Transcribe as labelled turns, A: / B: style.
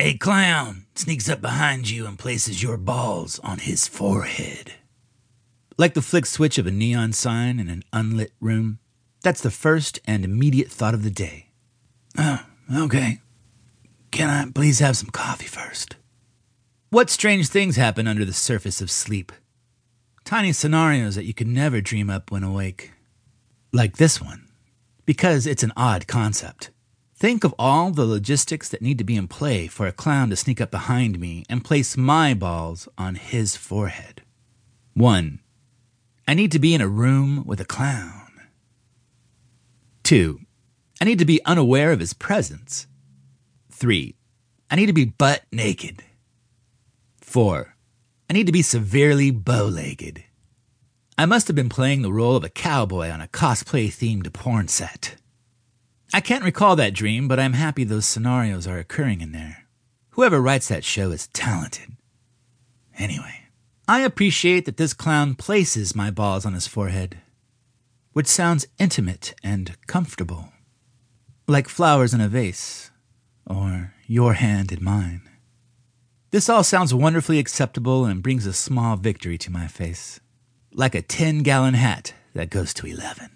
A: A clown sneaks up behind you and places your balls on his forehead. Like the flick switch of a neon sign in an unlit room, that's the first and immediate thought of the day. Oh, okay. Can I please have some coffee first? What strange things happen under the surface of sleep? Tiny scenarios that you could never dream up when awake. Like this one, because it's an odd concept. Think of all the logistics that need to be in play for a clown to sneak up behind me and place my balls on his forehead. 1. I need to be in a room with a clown. 2. I need to be unaware of his presence. 3. I need to be butt naked. 4. I need to be severely bow legged. I must have been playing the role of a cowboy on a cosplay themed porn set. I can't recall that dream, but I'm happy those scenarios are occurring in there. Whoever writes that show is talented. Anyway, I appreciate that this clown places my balls on his forehead, which sounds intimate and comfortable, like flowers in a vase, or your hand in mine. This all sounds wonderfully acceptable and brings a small victory to my face, like a 10 gallon hat that goes to 11.